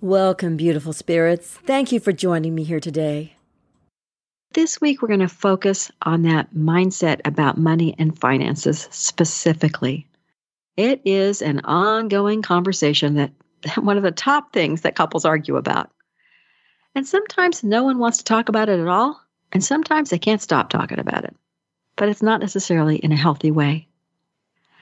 Welcome, beautiful spirits. Thank you for joining me here today. This week, we're going to focus on that mindset about money and finances specifically. It is an ongoing conversation that one of the top things that couples argue about. And sometimes no one wants to talk about it at all, and sometimes they can't stop talking about it. But it's not necessarily in a healthy way.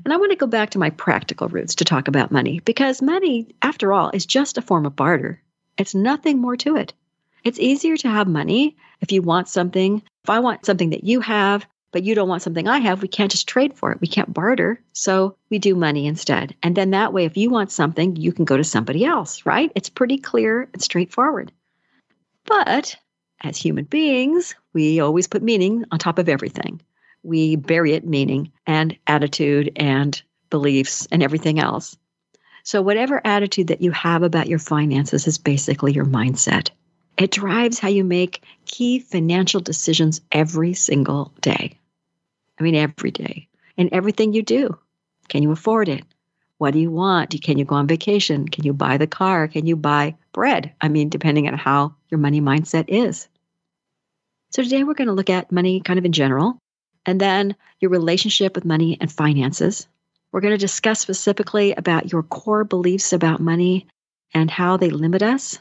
And I want to go back to my practical roots to talk about money because money, after all, is just a form of barter. It's nothing more to it. It's easier to have money if you want something. If I want something that you have, but you don't want something I have, we can't just trade for it. We can't barter. So we do money instead. And then that way, if you want something, you can go to somebody else, right? It's pretty clear and straightforward. But as human beings, we always put meaning on top of everything we bury it meaning and attitude and beliefs and everything else. So, whatever attitude that you have about your finances is basically your mindset. It drives how you make key financial decisions every single day. I mean, every day. And everything you do. Can you afford it? What do you want? Can you go on vacation? Can you buy the car? Can you buy bread? I mean, depending on how your money mindset is. So, today we're going to look at money kind of in general and then your relationship with money and finances. We're going to discuss specifically about your core beliefs about money and how they limit us.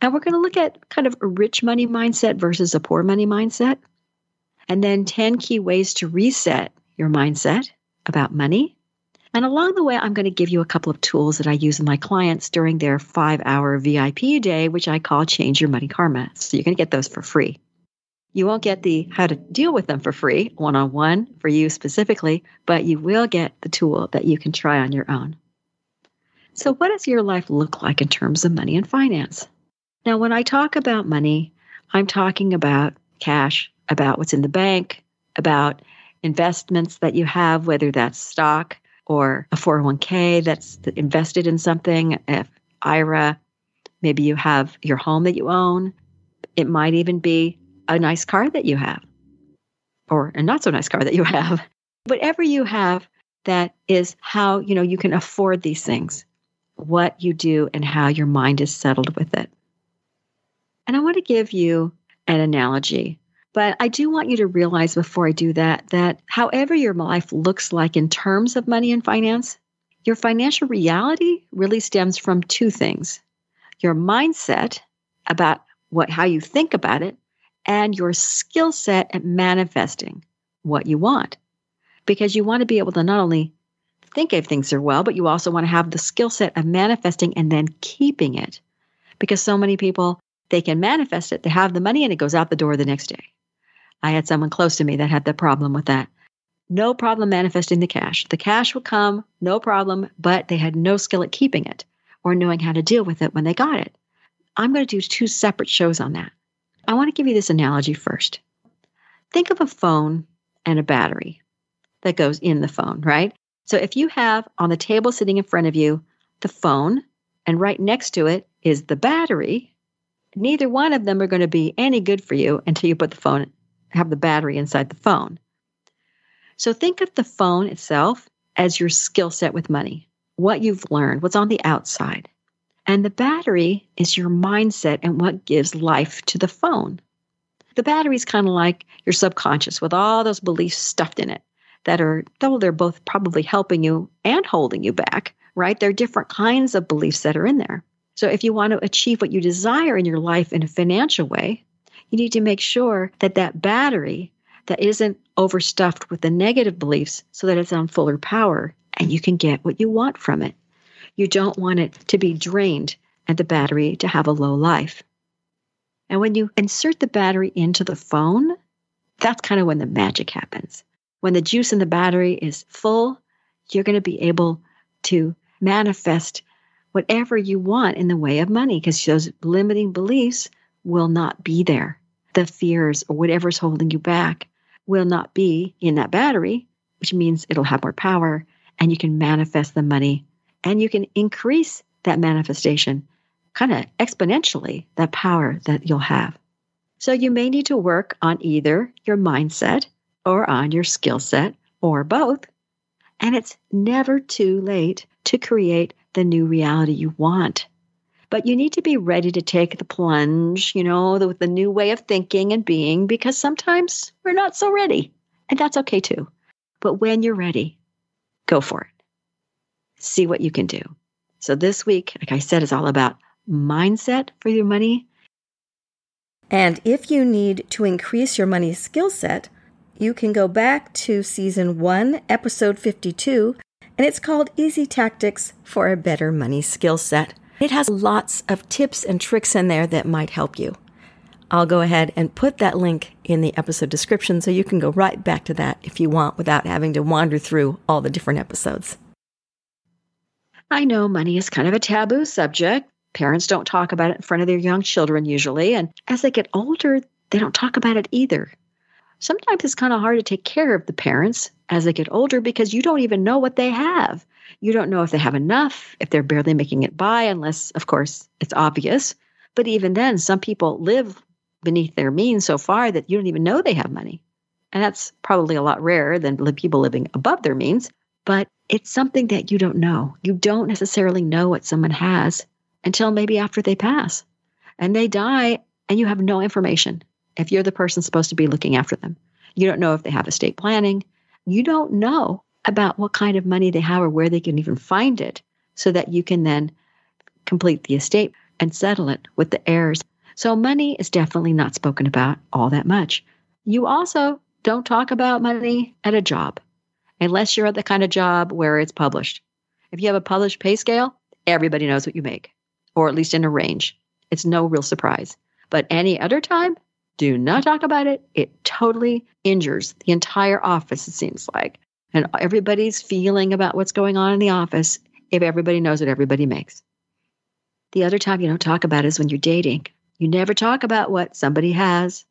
And we're going to look at kind of a rich money mindset versus a poor money mindset. And then 10 key ways to reset your mindset about money. And along the way, I'm going to give you a couple of tools that I use with my clients during their five hour VIP day, which I call Change Your Money Karma. So you're going to get those for free. You won't get the how to deal with them for free, one on one for you specifically, but you will get the tool that you can try on your own. So, what does your life look like in terms of money and finance? Now, when I talk about money, I'm talking about cash, about what's in the bank, about investments that you have, whether that's stock or a 401k that's invested in something, if IRA, maybe you have your home that you own. It might even be a nice car that you have or a not so nice car that you have. Whatever you have that is how, you know, you can afford these things, what you do and how your mind is settled with it. And I want to give you an analogy, but I do want you to realize before I do that that however your life looks like in terms of money and finance, your financial reality really stems from two things. Your mindset about what how you think about it and your skill set at manifesting what you want. Because you want to be able to not only think if things are well, but you also want to have the skill set of manifesting and then keeping it. Because so many people, they can manifest it, they have the money, and it goes out the door the next day. I had someone close to me that had the problem with that. No problem manifesting the cash. The cash would come, no problem, but they had no skill at keeping it or knowing how to deal with it when they got it. I'm going to do two separate shows on that. I want to give you this analogy first. Think of a phone and a battery that goes in the phone, right? So if you have on the table sitting in front of you the phone, and right next to it is the battery, neither one of them are going to be any good for you until you put the phone, have the battery inside the phone. So think of the phone itself as your skill set with money, what you've learned, what's on the outside. And the battery is your mindset and what gives life to the phone. The battery is kind of like your subconscious with all those beliefs stuffed in it that are, though they're both probably helping you and holding you back, right? There are different kinds of beliefs that are in there. So if you want to achieve what you desire in your life in a financial way, you need to make sure that that battery that isn't overstuffed with the negative beliefs so that it's on fuller power and you can get what you want from it. You don't want it to be drained and the battery to have a low life. And when you insert the battery into the phone, that's kind of when the magic happens. When the juice in the battery is full, you're going to be able to manifest whatever you want in the way of money because those limiting beliefs will not be there. The fears or whatever's holding you back will not be in that battery, which means it'll have more power and you can manifest the money and you can increase that manifestation kind of exponentially, that power that you'll have. So you may need to work on either your mindset or on your skill set or both. And it's never too late to create the new reality you want. But you need to be ready to take the plunge, you know, with the new way of thinking and being, because sometimes we're not so ready. And that's okay too. But when you're ready, go for it. See what you can do. So this week, like I said, is all about mindset for your money. And if you need to increase your money skill set, you can go back to season one, episode 52, and it's called Easy Tactics for a Better Money Skill Set. It has lots of tips and tricks in there that might help you. I'll go ahead and put that link in the episode description so you can go right back to that if you want without having to wander through all the different episodes. I know money is kind of a taboo subject. Parents don't talk about it in front of their young children usually. And as they get older, they don't talk about it either. Sometimes it's kind of hard to take care of the parents as they get older because you don't even know what they have. You don't know if they have enough, if they're barely making it by, unless, of course, it's obvious. But even then, some people live beneath their means so far that you don't even know they have money. And that's probably a lot rarer than people living above their means. But it's something that you don't know. You don't necessarily know what someone has until maybe after they pass. And they die, and you have no information if you're the person supposed to be looking after them. You don't know if they have estate planning. You don't know about what kind of money they have or where they can even find it so that you can then complete the estate and settle it with the heirs. So, money is definitely not spoken about all that much. You also don't talk about money at a job unless you're at the kind of job where it's published. If you have a published pay scale, everybody knows what you make, or at least in a range. It's no real surprise. But any other time, do not talk about it. It totally injures the entire office, it seems like. And everybody's feeling about what's going on in the office if everybody knows what everybody makes. The other time you don't talk about is when you're dating. You never talk about what somebody has.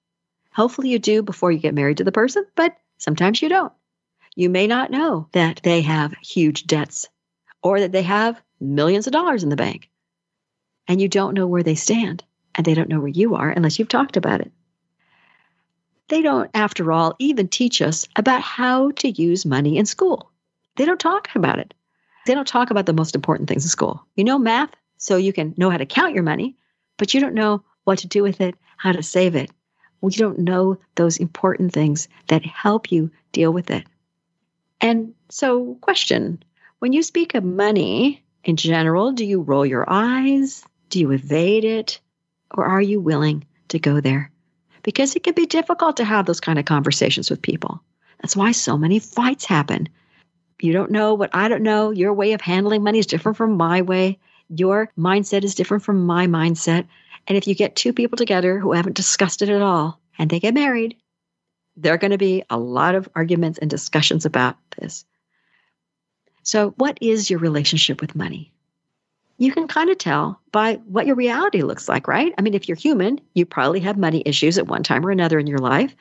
Hopefully, you do before you get married to the person, but sometimes you don't. You may not know that they have huge debts or that they have millions of dollars in the bank. And you don't know where they stand, and they don't know where you are unless you've talked about it. They don't, after all, even teach us about how to use money in school. They don't talk about it. They don't talk about the most important things in school. You know math, so you can know how to count your money, but you don't know what to do with it, how to save it. You don't know those important things that help you deal with it. And so, question when you speak of money in general, do you roll your eyes? Do you evade it? Or are you willing to go there? because it can be difficult to have those kind of conversations with people. That's why so many fights happen. You don't know what I don't know. Your way of handling money is different from my way. Your mindset is different from my mindset. And if you get two people together who haven't discussed it at all and they get married, there are going to be a lot of arguments and discussions about this. So, what is your relationship with money? you can kind of tell by what your reality looks like, right? I mean, if you're human, you probably have money issues at one time or another in your life.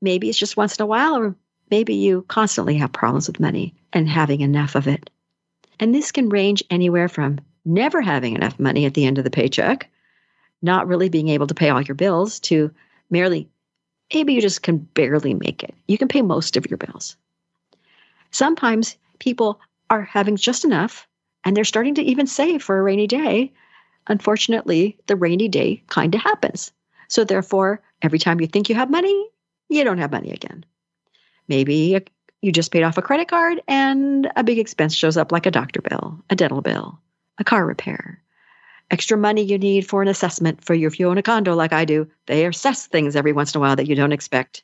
Maybe it's just once in a while, or maybe you constantly have problems with money and having enough of it. And this can range anywhere from never having enough money at the end of the paycheck, not really being able to pay all your bills, to merely maybe you just can barely make it. You can pay most of your bills. Sometimes people are having just enough and they're starting to even save for a rainy day. Unfortunately, the rainy day kind of happens. So, therefore, every time you think you have money, you don't have money again. Maybe you just paid off a credit card and a big expense shows up like a doctor bill, a dental bill, a car repair, extra money you need for an assessment for your, if you own a condo like I do, they assess things every once in a while that you don't expect.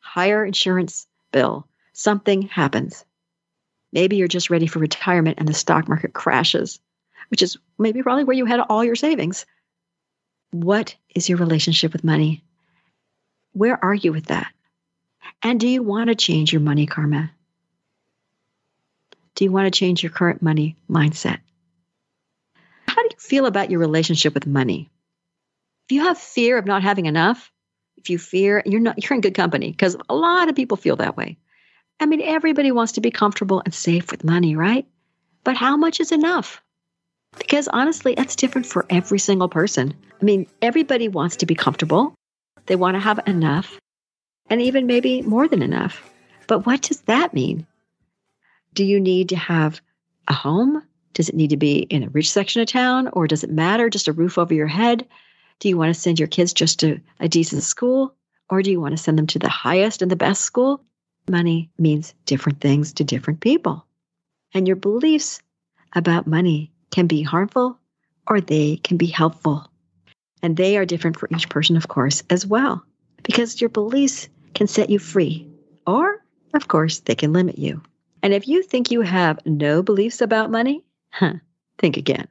Higher insurance bill, something happens. Maybe you're just ready for retirement and the stock market crashes, which is maybe probably where you had all your savings. What is your relationship with money? Where are you with that? And do you want to change your money karma? Do you want to change your current money mindset? Feel about your relationship with money. If you have fear of not having enough, if you fear, you're not you're in good company because a lot of people feel that way. I mean, everybody wants to be comfortable and safe with money, right? But how much is enough? Because honestly, that's different for every single person. I mean, everybody wants to be comfortable. They want to have enough and even maybe more than enough. But what does that mean? Do you need to have a home? Does it need to be in a rich section of town or does it matter just a roof over your head? Do you want to send your kids just to a decent school or do you want to send them to the highest and the best school? Money means different things to different people. And your beliefs about money can be harmful or they can be helpful. And they are different for each person, of course, as well, because your beliefs can set you free, or, of course, they can limit you. And if you think you have no beliefs about money, huh, think again.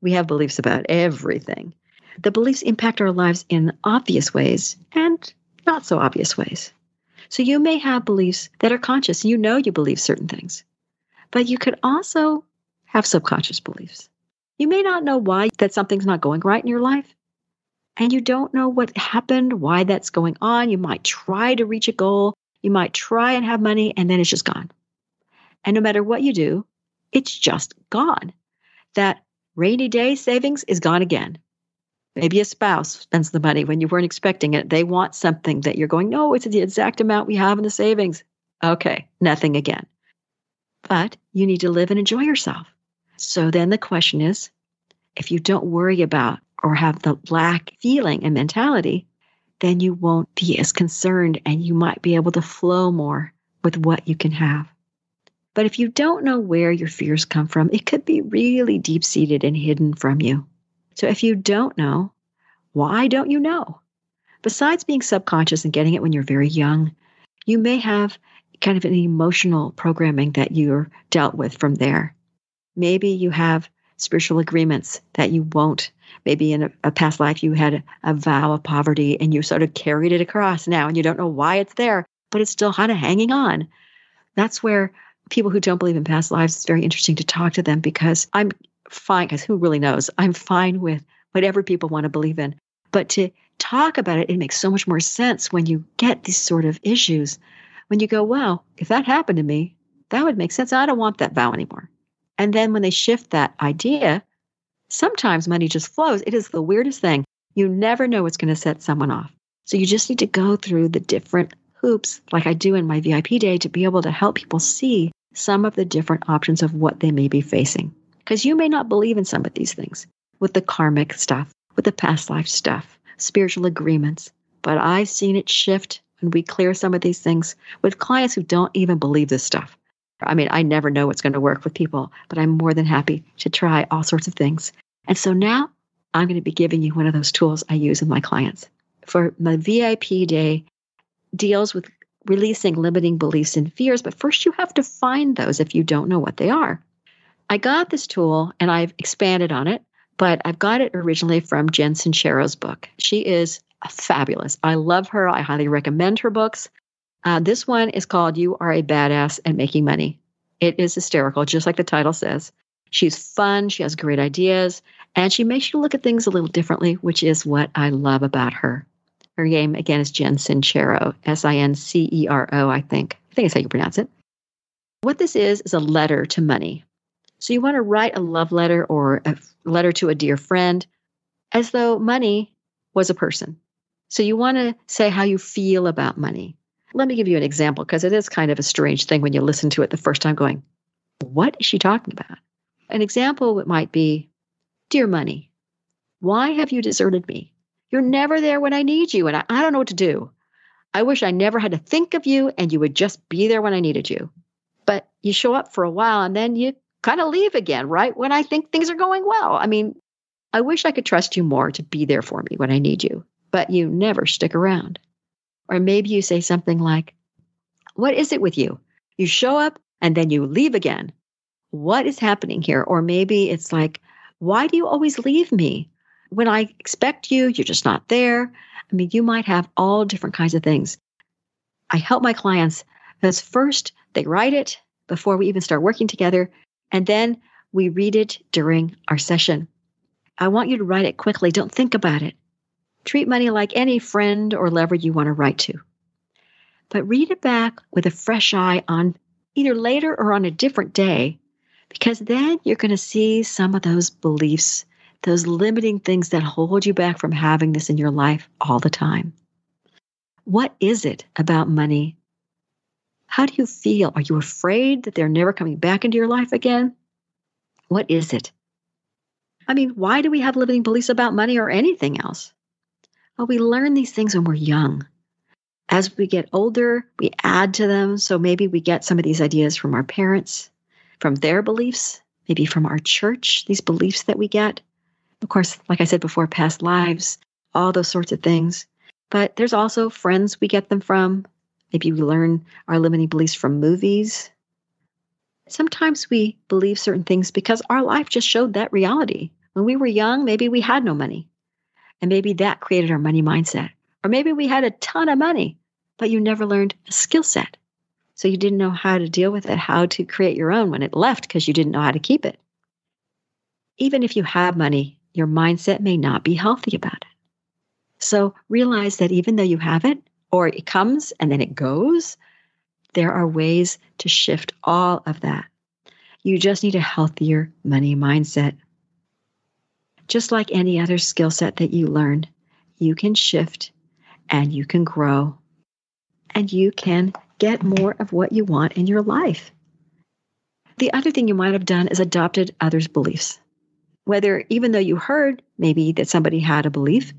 We have beliefs about everything. The beliefs impact our lives in obvious ways and not so obvious ways. So you may have beliefs that are conscious. You know you believe certain things, but you could also have subconscious beliefs. You may not know why that something's not going right in your life, and you don't know what happened, why that's going on. You might try to reach a goal, you might try and have money, and then it's just gone. And no matter what you do, it's just gone. That rainy day savings is gone again. Maybe a spouse spends the money when you weren't expecting it. They want something that you're going, no, it's the exact amount we have in the savings. Okay, nothing again. But you need to live and enjoy yourself. So then the question is if you don't worry about or have the lack feeling and mentality, then you won't be as concerned and you might be able to flow more with what you can have. But if you don't know where your fears come from, it could be really deep seated and hidden from you. So if you don't know, why don't you know? Besides being subconscious and getting it when you're very young, you may have kind of an emotional programming that you're dealt with from there. Maybe you have spiritual agreements that you won't. Maybe in a, a past life you had a, a vow of poverty and you sort of carried it across now and you don't know why it's there, but it's still kind of hanging on. That's where people who don't believe in past lives, it's very interesting to talk to them because I'm fine, because who really knows? I'm fine with whatever people want to believe in. But to talk about it, it makes so much more sense when you get these sort of issues. When you go, wow, if that happened to me, that would make sense. I don't want that vow anymore. And then when they shift that idea, sometimes money just flows. It is the weirdest thing. You never know what's going to set someone off. So you just need to go through the different hoops, like I do in my VIP day, to be able to help people see some of the different options of what they may be facing. Because you may not believe in some of these things with the karmic stuff, with the past life stuff, spiritual agreements. But I've seen it shift when we clear some of these things with clients who don't even believe this stuff. I mean, I never know what's going to work with people, but I'm more than happy to try all sorts of things. And so now I'm going to be giving you one of those tools I use with my clients. For my VIP day deals with releasing limiting beliefs and fears, but first you have to find those if you don't know what they are. I got this tool and I've expanded on it, but I've got it originally from Jen Sincero's book. She is fabulous. I love her. I highly recommend her books. Uh, this one is called You Are a Badass at Making Money. It is hysterical, just like the title says. She's fun, she has great ideas, and she makes you look at things a little differently, which is what I love about her. Her name, again, is Jen Sincero, S I N C E R O, I think. I think that's how you pronounce it. What this is, is a letter to money. So you want to write a love letter or a letter to a dear friend as though money was a person. So you want to say how you feel about money. Let me give you an example because it is kind of a strange thing when you listen to it the first time going, what is she talking about? An example might be, Dear money, why have you deserted me? You're never there when I need you, and I, I don't know what to do. I wish I never had to think of you and you would just be there when I needed you. But you show up for a while and then you kind of leave again, right? When I think things are going well. I mean, I wish I could trust you more to be there for me when I need you, but you never stick around. Or maybe you say something like, What is it with you? You show up and then you leave again. What is happening here? Or maybe it's like, Why do you always leave me? When I expect you, you're just not there. I mean, you might have all different kinds of things. I help my clients because first they write it before we even start working together. And then we read it during our session. I want you to write it quickly. Don't think about it. Treat money like any friend or lover you want to write to. But read it back with a fresh eye on either later or on a different day, because then you're going to see some of those beliefs, those limiting things that hold you back from having this in your life all the time. What is it about money? How do you feel? Are you afraid that they're never coming back into your life again? What is it? I mean, why do we have limiting beliefs about money or anything else? Well, we learn these things when we're young. As we get older, we add to them. So maybe we get some of these ideas from our parents, from their beliefs, maybe from our church, these beliefs that we get. Of course, like I said before, past lives, all those sorts of things. But there's also friends we get them from. Maybe we learn our limiting beliefs from movies. Sometimes we believe certain things because our life just showed that reality. When we were young, maybe we had no money. And maybe that created our money mindset. Or maybe we had a ton of money, but you never learned a skill set. So you didn't know how to deal with it, how to create your own when it left because you didn't know how to keep it. Even if you have money, your mindset may not be healthy about it. So realize that even though you have it, or it comes and then it goes, there are ways to shift all of that. You just need a healthier money mindset. Just like any other skill set that you learn, you can shift and you can grow and you can get more of what you want in your life. The other thing you might have done is adopted others' beliefs. Whether, even though you heard maybe that somebody had a belief,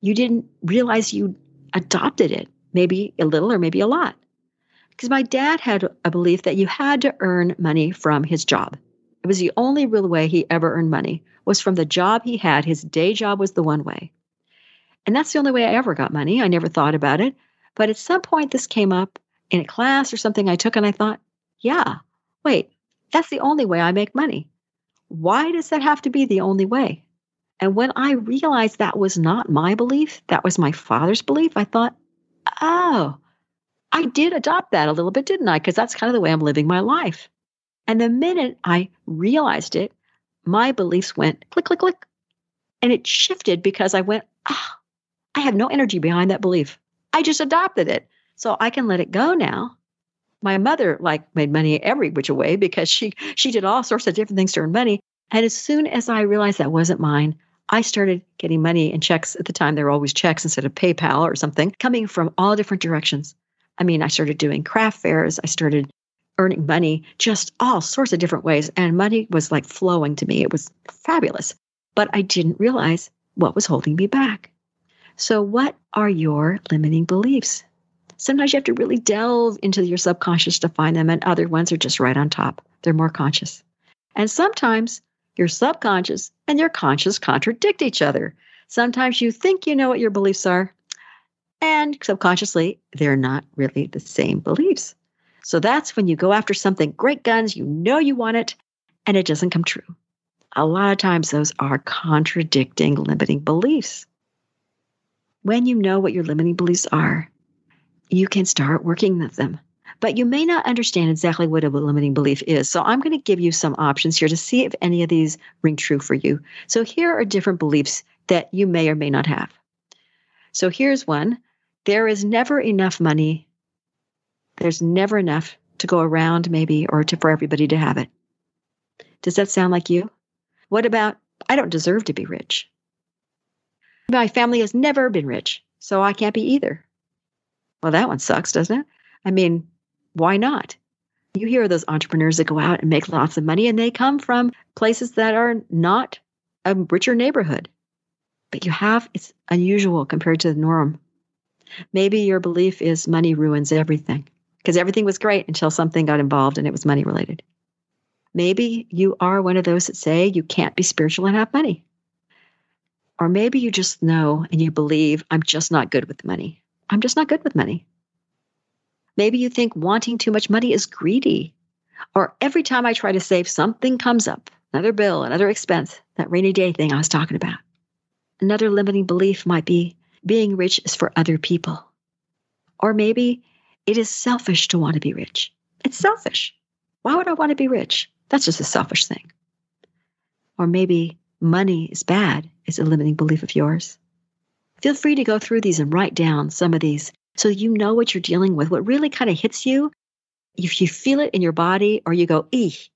you didn't realize you adopted it, maybe a little or maybe a lot. Because my dad had a belief that you had to earn money from his job. It was the only real way he ever earned money was from the job he had. His day job was the one way. And that's the only way I ever got money. I never thought about it. But at some point, this came up in a class or something I took, and I thought, yeah, wait, that's the only way I make money. Why does that have to be the only way? And when I realized that was not my belief, that was my father's belief, I thought, oh, I did adopt that a little bit, didn't I? Because that's kind of the way I'm living my life. And the minute I realized it, my beliefs went click, click, click. And it shifted because I went, ah, oh, I have no energy behind that belief. I just adopted it. So I can let it go now. My mother like made money every which way because she she did all sorts of different things to earn money. And as soon as I realized that wasn't mine, I started getting money and checks at the time. There were always checks instead of PayPal or something coming from all different directions. I mean, I started doing craft fairs. I started earning money just all sorts of different ways. And money was like flowing to me. It was fabulous. But I didn't realize what was holding me back. So, what are your limiting beliefs? Sometimes you have to really delve into your subconscious to find them, and other ones are just right on top. They're more conscious. And sometimes your subconscious and your conscious contradict each other. Sometimes you think you know what your beliefs are, and subconsciously, they're not really the same beliefs. So that's when you go after something great guns, you know you want it, and it doesn't come true. A lot of times, those are contradicting limiting beliefs. When you know what your limiting beliefs are, you can start working with them. But you may not understand exactly what a limiting belief is. So I'm going to give you some options here to see if any of these ring true for you. So here are different beliefs that you may or may not have. So here's one there is never enough money there's never enough to go around, maybe, or to, for everybody to have it. Does that sound like you? What about, I don't deserve to be rich? My family has never been rich, so I can't be either. Well, that one sucks, doesn't it? I mean, why not? You hear those entrepreneurs that go out and make lots of money, and they come from places that are not a richer neighborhood. But you have, it's unusual compared to the norm. Maybe your belief is money ruins everything because everything was great until something got involved and it was money related. Maybe you are one of those that say you can't be spiritual and have money. Or maybe you just know and you believe, I'm just not good with money. I'm just not good with money. Maybe you think wanting too much money is greedy. Or every time I try to save, something comes up another bill, another expense, that rainy day thing I was talking about. Another limiting belief might be being rich is for other people. Or maybe it is selfish to want to be rich. It's selfish. Why would I want to be rich? That's just a selfish thing. Or maybe money is bad is a limiting belief of yours. Feel free to go through these and write down some of these so you know what you're dealing with. What really kind of hits you, if you feel it in your body or you go, eeh,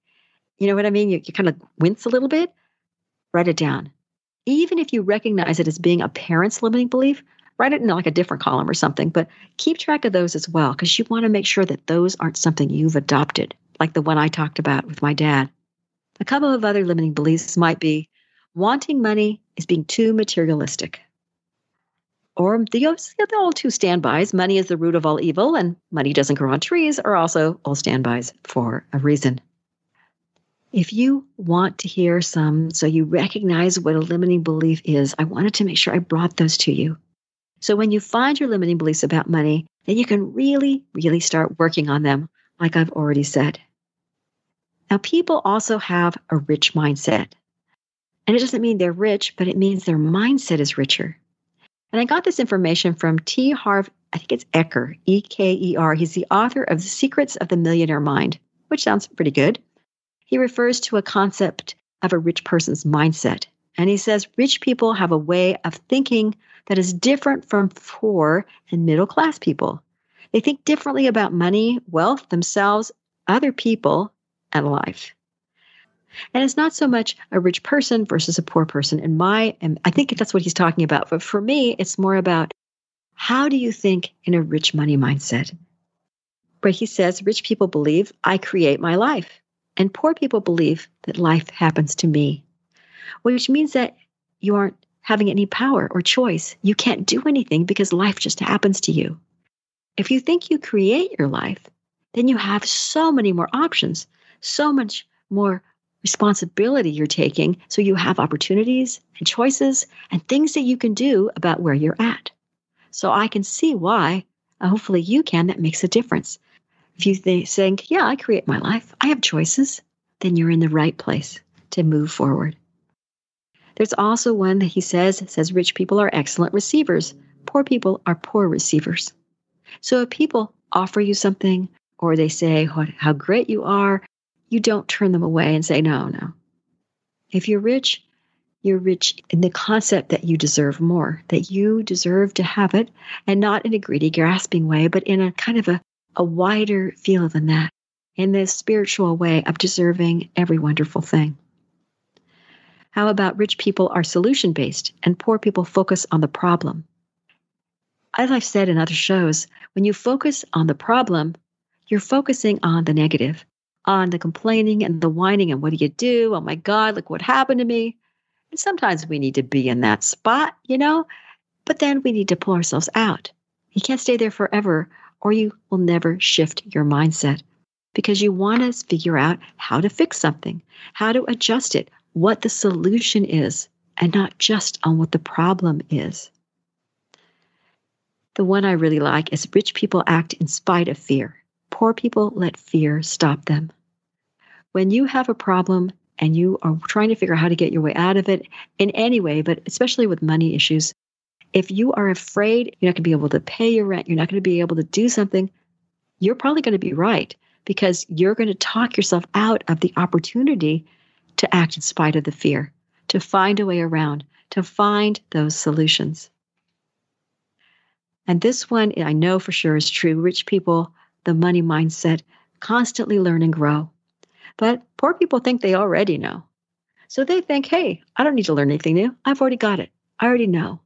you know what I mean? You, you kind of wince a little bit, write it down. Even if you recognize it as being a parent's limiting belief, write it in like a different column or something, but keep track of those as well because you want to make sure that those aren't something you've adopted, like the one I talked about with my dad. A couple of other limiting beliefs might be wanting money is being too materialistic. Or the, the old two standbys money is the root of all evil and money doesn't grow on trees are also all standbys for a reason. If you want to hear some so you recognize what a limiting belief is, I wanted to make sure I brought those to you. So when you find your limiting beliefs about money, then you can really, really start working on them, like I've already said. Now, people also have a rich mindset. And it doesn't mean they're rich, but it means their mindset is richer. And I got this information from T. Harv, I think it's Eker, E K E R. He's the author of The Secrets of the Millionaire Mind, which sounds pretty good. He refers to a concept of a rich person's mindset. And he says rich people have a way of thinking that is different from poor and middle class people. They think differently about money, wealth, themselves, other people, and life. And it's not so much a rich person versus a poor person. In my, and I think that's what he's talking about. But for me, it's more about how do you think in a rich money mindset? But he says rich people believe I create my life. And poor people believe that life happens to me, which means that you aren't having any power or choice. You can't do anything because life just happens to you. If you think you create your life, then you have so many more options, so much more responsibility you're taking. So you have opportunities and choices and things that you can do about where you're at. So I can see why, uh, hopefully you can, that makes a difference. If you think, think, yeah, I create my life, I have choices, then you're in the right place to move forward. There's also one that he says says rich people are excellent receivers, poor people are poor receivers. So if people offer you something or they say how great you are, you don't turn them away and say no, no. If you're rich, you're rich in the concept that you deserve more, that you deserve to have it, and not in a greedy, grasping way, but in a kind of a a wider feel than that in this spiritual way of deserving every wonderful thing. How about rich people are solution based and poor people focus on the problem? As I've said in other shows, when you focus on the problem, you're focusing on the negative, on the complaining and the whining and what do you do? Oh my God, look what happened to me. And sometimes we need to be in that spot, you know, but then we need to pull ourselves out. You can't stay there forever or you will never shift your mindset because you want to figure out how to fix something, how to adjust it, what the solution is, and not just on what the problem is. The one I really like is rich people act in spite of fear. Poor people let fear stop them. When you have a problem and you are trying to figure out how to get your way out of it in any way, but especially with money issues, if you are afraid you're not going to be able to pay your rent, you're not going to be able to do something, you're probably going to be right because you're going to talk yourself out of the opportunity to act in spite of the fear, to find a way around, to find those solutions. And this one I know for sure is true. Rich people, the money mindset, constantly learn and grow. But poor people think they already know. So they think, hey, I don't need to learn anything new. I've already got it. I already know.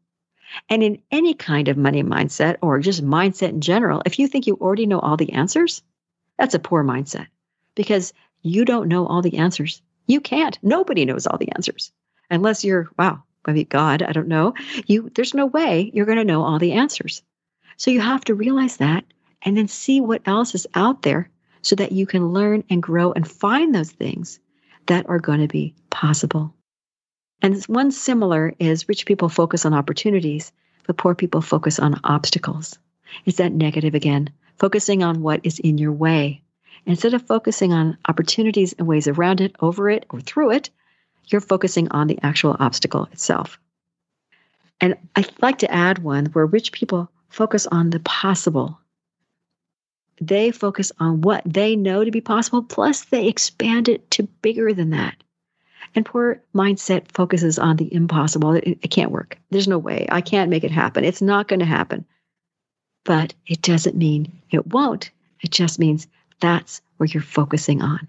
And in any kind of money mindset or just mindset in general, if you think you already know all the answers, that's a poor mindset because you don't know all the answers. You can't. Nobody knows all the answers unless you're, wow, maybe God, I don't know. You, there's no way you're going to know all the answers. So you have to realize that and then see what else is out there so that you can learn and grow and find those things that are going to be possible. And one similar is rich people focus on opportunities, but poor people focus on obstacles. Is that negative again? Focusing on what is in your way. Instead of focusing on opportunities and ways around it, over it, or through it, you're focusing on the actual obstacle itself. And I'd like to add one where rich people focus on the possible. They focus on what they know to be possible, plus they expand it to bigger than that. And poor mindset focuses on the impossible. It, it can't work. There's no way. I can't make it happen. It's not going to happen. But it doesn't mean it won't. It just means that's where you're focusing on.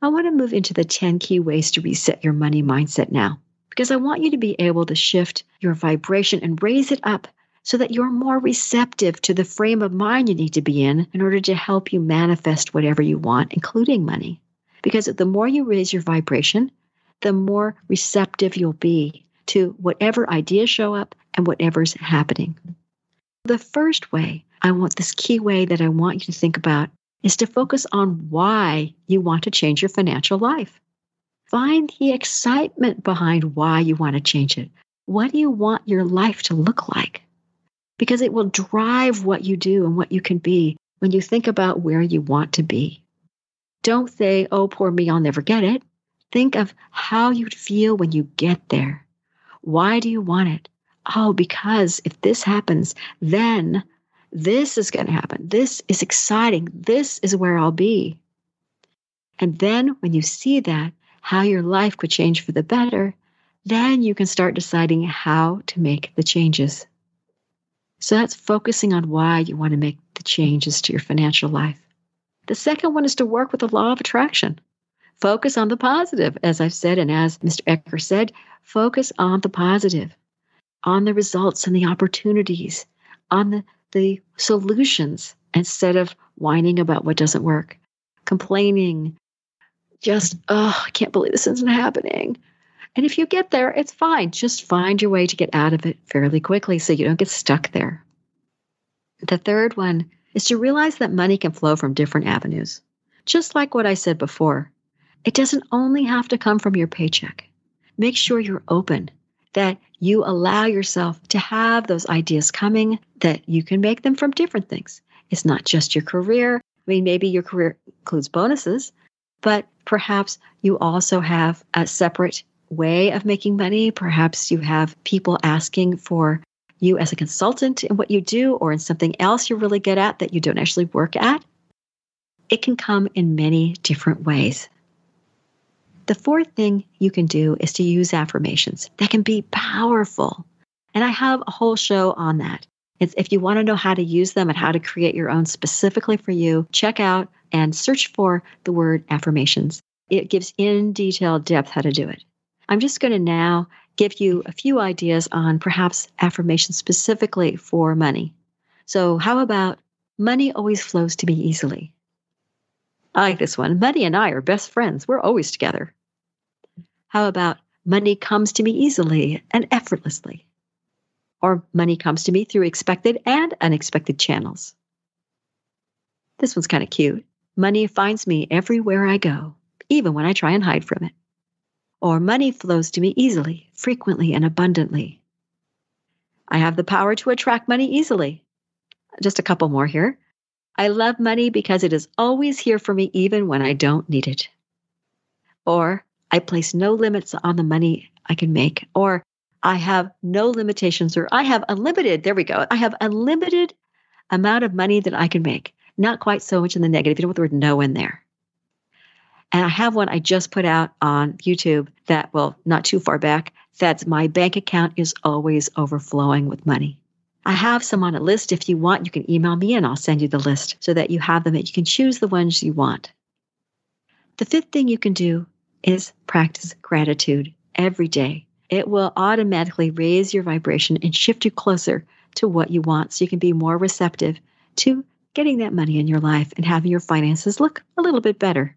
I want to move into the 10 key ways to reset your money mindset now, because I want you to be able to shift your vibration and raise it up so that you're more receptive to the frame of mind you need to be in in order to help you manifest whatever you want, including money. Because the more you raise your vibration, the more receptive you'll be to whatever ideas show up and whatever's happening. The first way, I want this key way that I want you to think about is to focus on why you want to change your financial life. Find the excitement behind why you want to change it. What do you want your life to look like? Because it will drive what you do and what you can be when you think about where you want to be. Don't say, oh, poor me, I'll never get it. Think of how you'd feel when you get there. Why do you want it? Oh, because if this happens, then this is going to happen. This is exciting. This is where I'll be. And then when you see that, how your life could change for the better, then you can start deciding how to make the changes. So that's focusing on why you want to make the changes to your financial life. The second one is to work with the law of attraction. Focus on the positive, as I've said, and as Mr. Eker said, focus on the positive, on the results and the opportunities, on the, the solutions instead of whining about what doesn't work, complaining, just, oh, I can't believe this isn't happening. And if you get there, it's fine. Just find your way to get out of it fairly quickly so you don't get stuck there. The third one is to realize that money can flow from different avenues. Just like what I said before, it doesn't only have to come from your paycheck. Make sure you're open, that you allow yourself to have those ideas coming, that you can make them from different things. It's not just your career. I mean, maybe your career includes bonuses, but perhaps you also have a separate way of making money. Perhaps you have people asking for you as a consultant in what you do or in something else you're really good at that you don't actually work at. It can come in many different ways. The fourth thing you can do is to use affirmations that can be powerful. And I have a whole show on that. It's, if you want to know how to use them and how to create your own specifically for you, check out and search for the word affirmations. It gives in detail depth how to do it. I'm just going to now give you a few ideas on perhaps affirmations specifically for money. So, how about money always flows to me easily? I like this one. Money and I are best friends. We're always together. How about money comes to me easily and effortlessly? Or money comes to me through expected and unexpected channels. This one's kind of cute. Money finds me everywhere I go, even when I try and hide from it or money flows to me easily, frequently, and abundantly. I have the power to attract money easily. Just a couple more here. I love money because it is always here for me even when I don't need it. Or I place no limits on the money I can make. Or I have no limitations, or I have unlimited, there we go. I have unlimited amount of money that I can make. Not quite so much in the negative. You don't want the word no in there. And I have one I just put out on YouTube that, well, not too far back, that's my bank account is always overflowing with money. I have some on a list. If you want, you can email me and I'll send you the list so that you have them and you can choose the ones you want. The fifth thing you can do is practice gratitude every day. It will automatically raise your vibration and shift you closer to what you want so you can be more receptive to getting that money in your life and having your finances look a little bit better.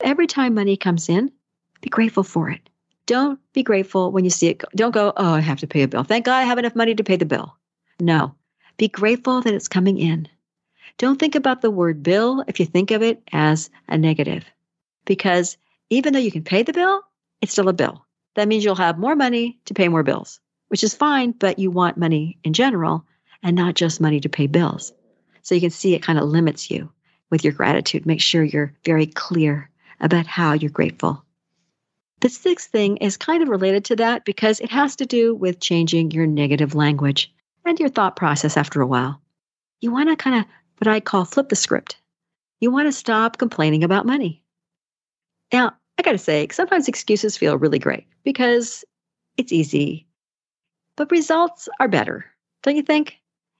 Every time money comes in, be grateful for it. Don't be grateful when you see it. Don't go, oh, I have to pay a bill. Thank God I have enough money to pay the bill. No, be grateful that it's coming in. Don't think about the word bill if you think of it as a negative, because even though you can pay the bill, it's still a bill. That means you'll have more money to pay more bills, which is fine, but you want money in general and not just money to pay bills. So you can see it kind of limits you with your gratitude. Make sure you're very clear about how you're grateful. The sixth thing is kind of related to that because it has to do with changing your negative language and your thought process after a while. You want to kind of what I call flip the script. You want to stop complaining about money. Now, I got to say, sometimes excuses feel really great because it's easy, but results are better. Don't you think?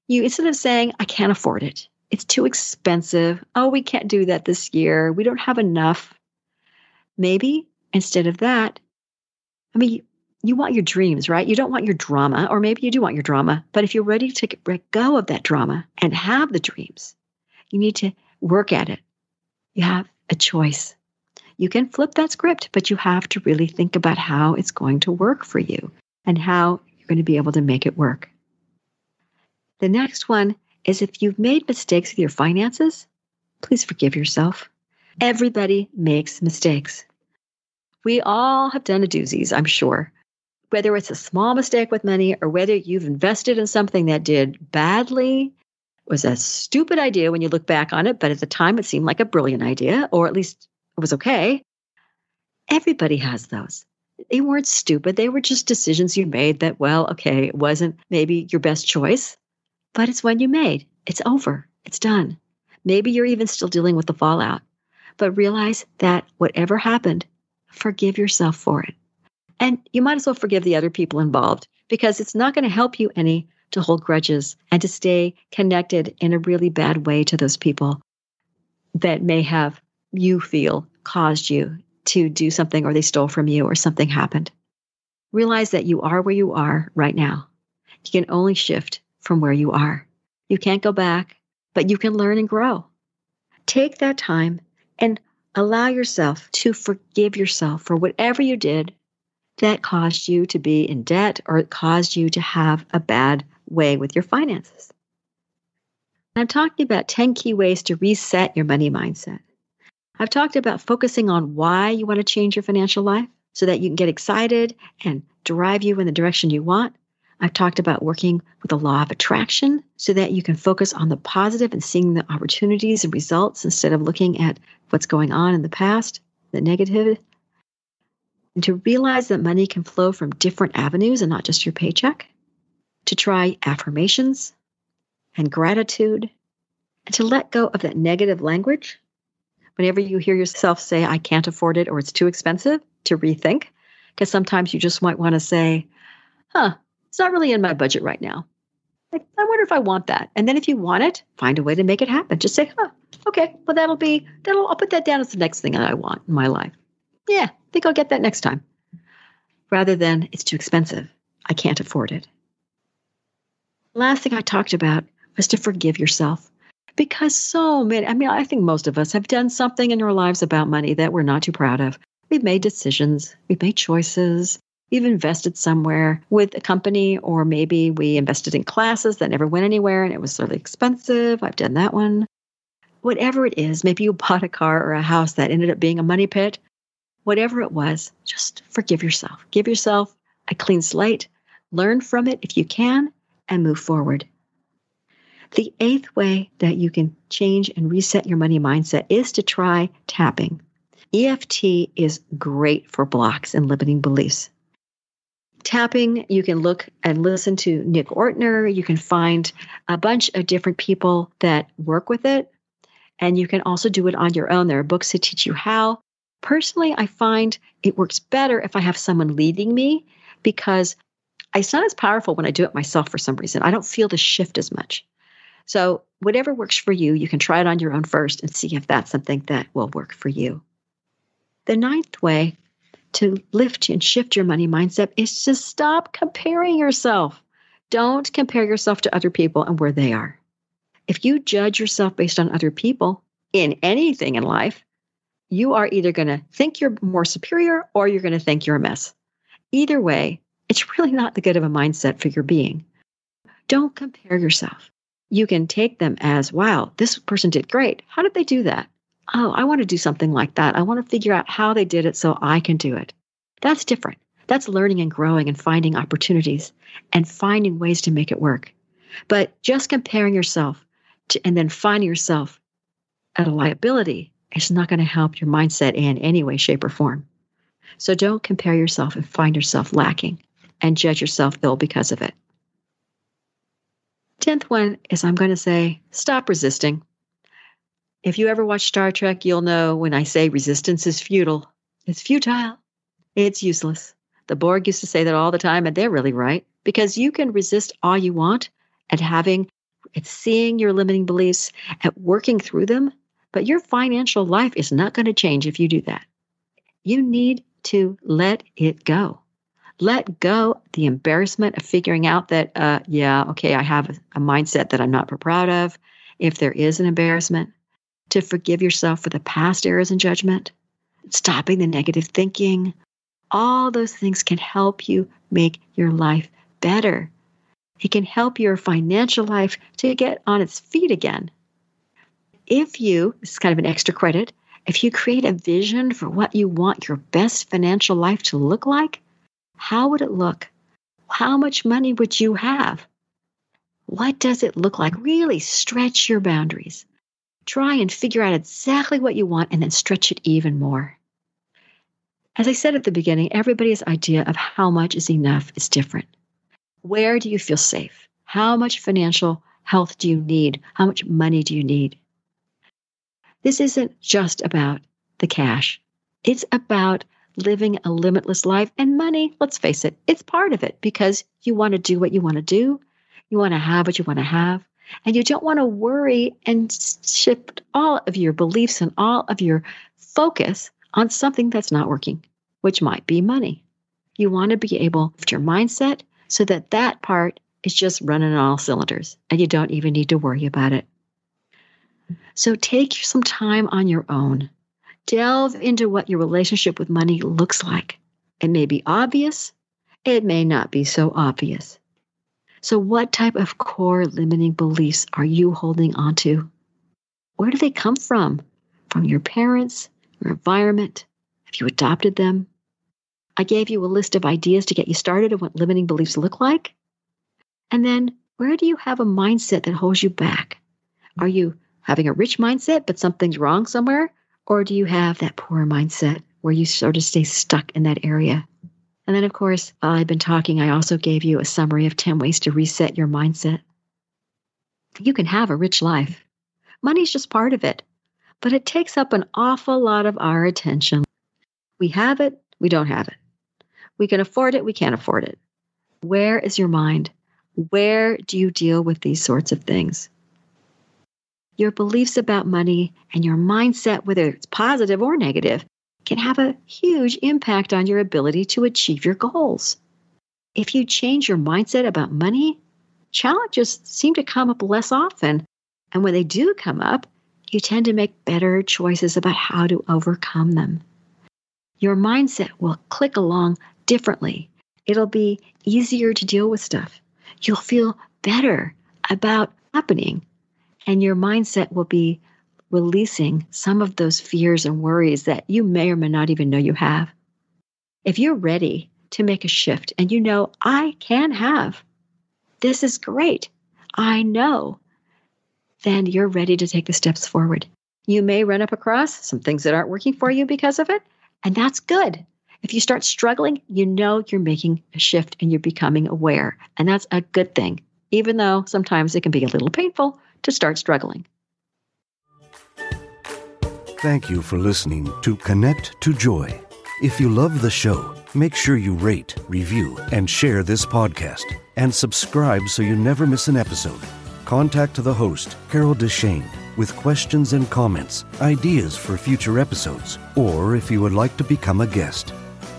You instead of saying, I can't afford it, it's too expensive. Oh, we can't do that this year. We don't have enough. Maybe instead of that, I mean, you want your dreams, right? You don't want your drama, or maybe you do want your drama, but if you're ready to let go of that drama and have the dreams, you need to work at it. You have a choice. You can flip that script, but you have to really think about how it's going to work for you and how you're going to be able to make it work. The next one is if you've made mistakes with your finances, please forgive yourself. Everybody makes mistakes. We all have done a doozies, I'm sure. Whether it's a small mistake with money or whether you've invested in something that did badly, was a stupid idea when you look back on it, but at the time it seemed like a brilliant idea, or at least it was okay. Everybody has those. They weren't stupid. They were just decisions you made that, well, okay, it wasn't maybe your best choice, but it's one you made. It's over. It's done. Maybe you're even still dealing with the fallout, but realize that whatever happened, forgive yourself for it. And you might as well forgive the other people involved because it's not going to help you any to hold grudges and to stay connected in a really bad way to those people that may have you feel caused you to do something or they stole from you or something happened. Realize that you are where you are right now. You can only shift from where you are. You can't go back, but you can learn and grow. Take that time and allow yourself to forgive yourself for whatever you did that caused you to be in debt or it caused you to have a bad way with your finances. I'm talking about 10 key ways to reset your money mindset. I've talked about focusing on why you want to change your financial life so that you can get excited and drive you in the direction you want. I've talked about working with the law of attraction so that you can focus on the positive and seeing the opportunities and results instead of looking at what's going on in the past, the negative. And to realize that money can flow from different avenues and not just your paycheck. To try affirmations and gratitude and to let go of that negative language whenever you hear yourself say, I can't afford it or it's too expensive, to rethink. Because sometimes you just might want to say, huh, it's not really in my budget right now. Like, I wonder if I want that. And then if you want it, find a way to make it happen. Just say, huh, okay, well, that'll be, that'll, I'll put that down as the next thing that I want in my life. Yeah, I think I'll get that next time. Rather than, it's too expensive. I can't afford it. Last thing I talked about was to forgive yourself because so many, I mean, I think most of us have done something in our lives about money that we're not too proud of. We've made decisions, we've made choices, we've invested somewhere with a company, or maybe we invested in classes that never went anywhere and it was really expensive. I've done that one. Whatever it is, maybe you bought a car or a house that ended up being a money pit. Whatever it was, just forgive yourself. Give yourself a clean slate, learn from it if you can, and move forward. The eighth way that you can change and reset your money mindset is to try tapping. EFT is great for blocks and limiting beliefs. Tapping, you can look and listen to Nick Ortner. You can find a bunch of different people that work with it. And you can also do it on your own. There are books that teach you how. Personally, I find it works better if I have someone leading me because it's not as powerful when I do it myself for some reason. I don't feel the shift as much. So, whatever works for you, you can try it on your own first and see if that's something that will work for you. The ninth way to lift and shift your money mindset is to stop comparing yourself. Don't compare yourself to other people and where they are. If you judge yourself based on other people in anything in life, you are either going to think you're more superior or you're going to think you're a mess. Either way, it's really not the good of a mindset for your being. Don't compare yourself you can take them as, wow, this person did great. How did they do that? Oh, I want to do something like that. I want to figure out how they did it so I can do it. That's different. That's learning and growing and finding opportunities and finding ways to make it work. But just comparing yourself to, and then finding yourself at a liability is not going to help your mindset in any way, shape, or form. So don't compare yourself and find yourself lacking and judge yourself ill because of it. Tenth one is I'm going to say, stop resisting. If you ever watch Star Trek, you'll know when I say resistance is futile, It's futile. It's useless. The Borg used to say that all the time, and they're really right because you can resist all you want at having, at seeing your limiting beliefs, at working through them, but your financial life is not going to change if you do that. You need to let it go. Let go the embarrassment of figuring out that, uh, yeah, okay, I have a, a mindset that I'm not proud of. If there is an embarrassment, to forgive yourself for the past errors and judgment, stopping the negative thinking, all those things can help you make your life better. It can help your financial life to get on its feet again. If you, this is kind of an extra credit, if you create a vision for what you want your best financial life to look like, how would it look? How much money would you have? What does it look like? Really stretch your boundaries. Try and figure out exactly what you want and then stretch it even more. As I said at the beginning, everybody's idea of how much is enough is different. Where do you feel safe? How much financial health do you need? How much money do you need? This isn't just about the cash. It's about living a limitless life. And money, let's face it, it's part of it because you want to do what you want to do. You want to have what you want to have. And you don't want to worry and shift all of your beliefs and all of your focus on something that's not working, which might be money. You want to be able to your mindset so that that part is just running on all cylinders and you don't even need to worry about it. So take some time on your own. Delve into what your relationship with money looks like. It may be obvious, it may not be so obvious. So, what type of core limiting beliefs are you holding onto? Where do they come from? From your parents, your environment? Have you adopted them? I gave you a list of ideas to get you started on what limiting beliefs look like. And then, where do you have a mindset that holds you back? Are you having a rich mindset, but something's wrong somewhere? Or do you have that poor mindset where you sort of stay stuck in that area? And then, of course, I've been talking, I also gave you a summary of 10 ways to reset your mindset. You can have a rich life. Money's just part of it but it takes up an awful lot of our attention. We have it, we don't have it. We can afford it, we can't afford it. Where is your mind? Where do you deal with these sorts of things? Your beliefs about money and your mindset, whether it's positive or negative, can have a huge impact on your ability to achieve your goals. If you change your mindset about money, challenges seem to come up less often. And when they do come up, you tend to make better choices about how to overcome them. Your mindset will click along differently. It'll be easier to deal with stuff. You'll feel better about happening, and your mindset will be releasing some of those fears and worries that you may or may not even know you have. If you're ready to make a shift and you know, I can have, this is great. I know then you're ready to take the steps forward. You may run up across some things that aren't working for you because of it, and that's good. If you start struggling, you know you're making a shift and you're becoming aware, and that's a good thing, even though sometimes it can be a little painful to start struggling. Thank you for listening to Connect to Joy. If you love the show, make sure you rate, review, and share this podcast, and subscribe so you never miss an episode contact the host, Carol Deshane, with questions and comments, ideas for future episodes, or if you would like to become a guest.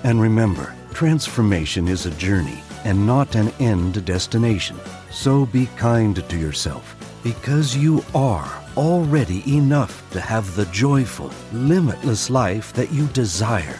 And remember, transformation is a journey and not an end destination. So be kind to yourself because you are already enough to have the joyful, limitless life that you desire.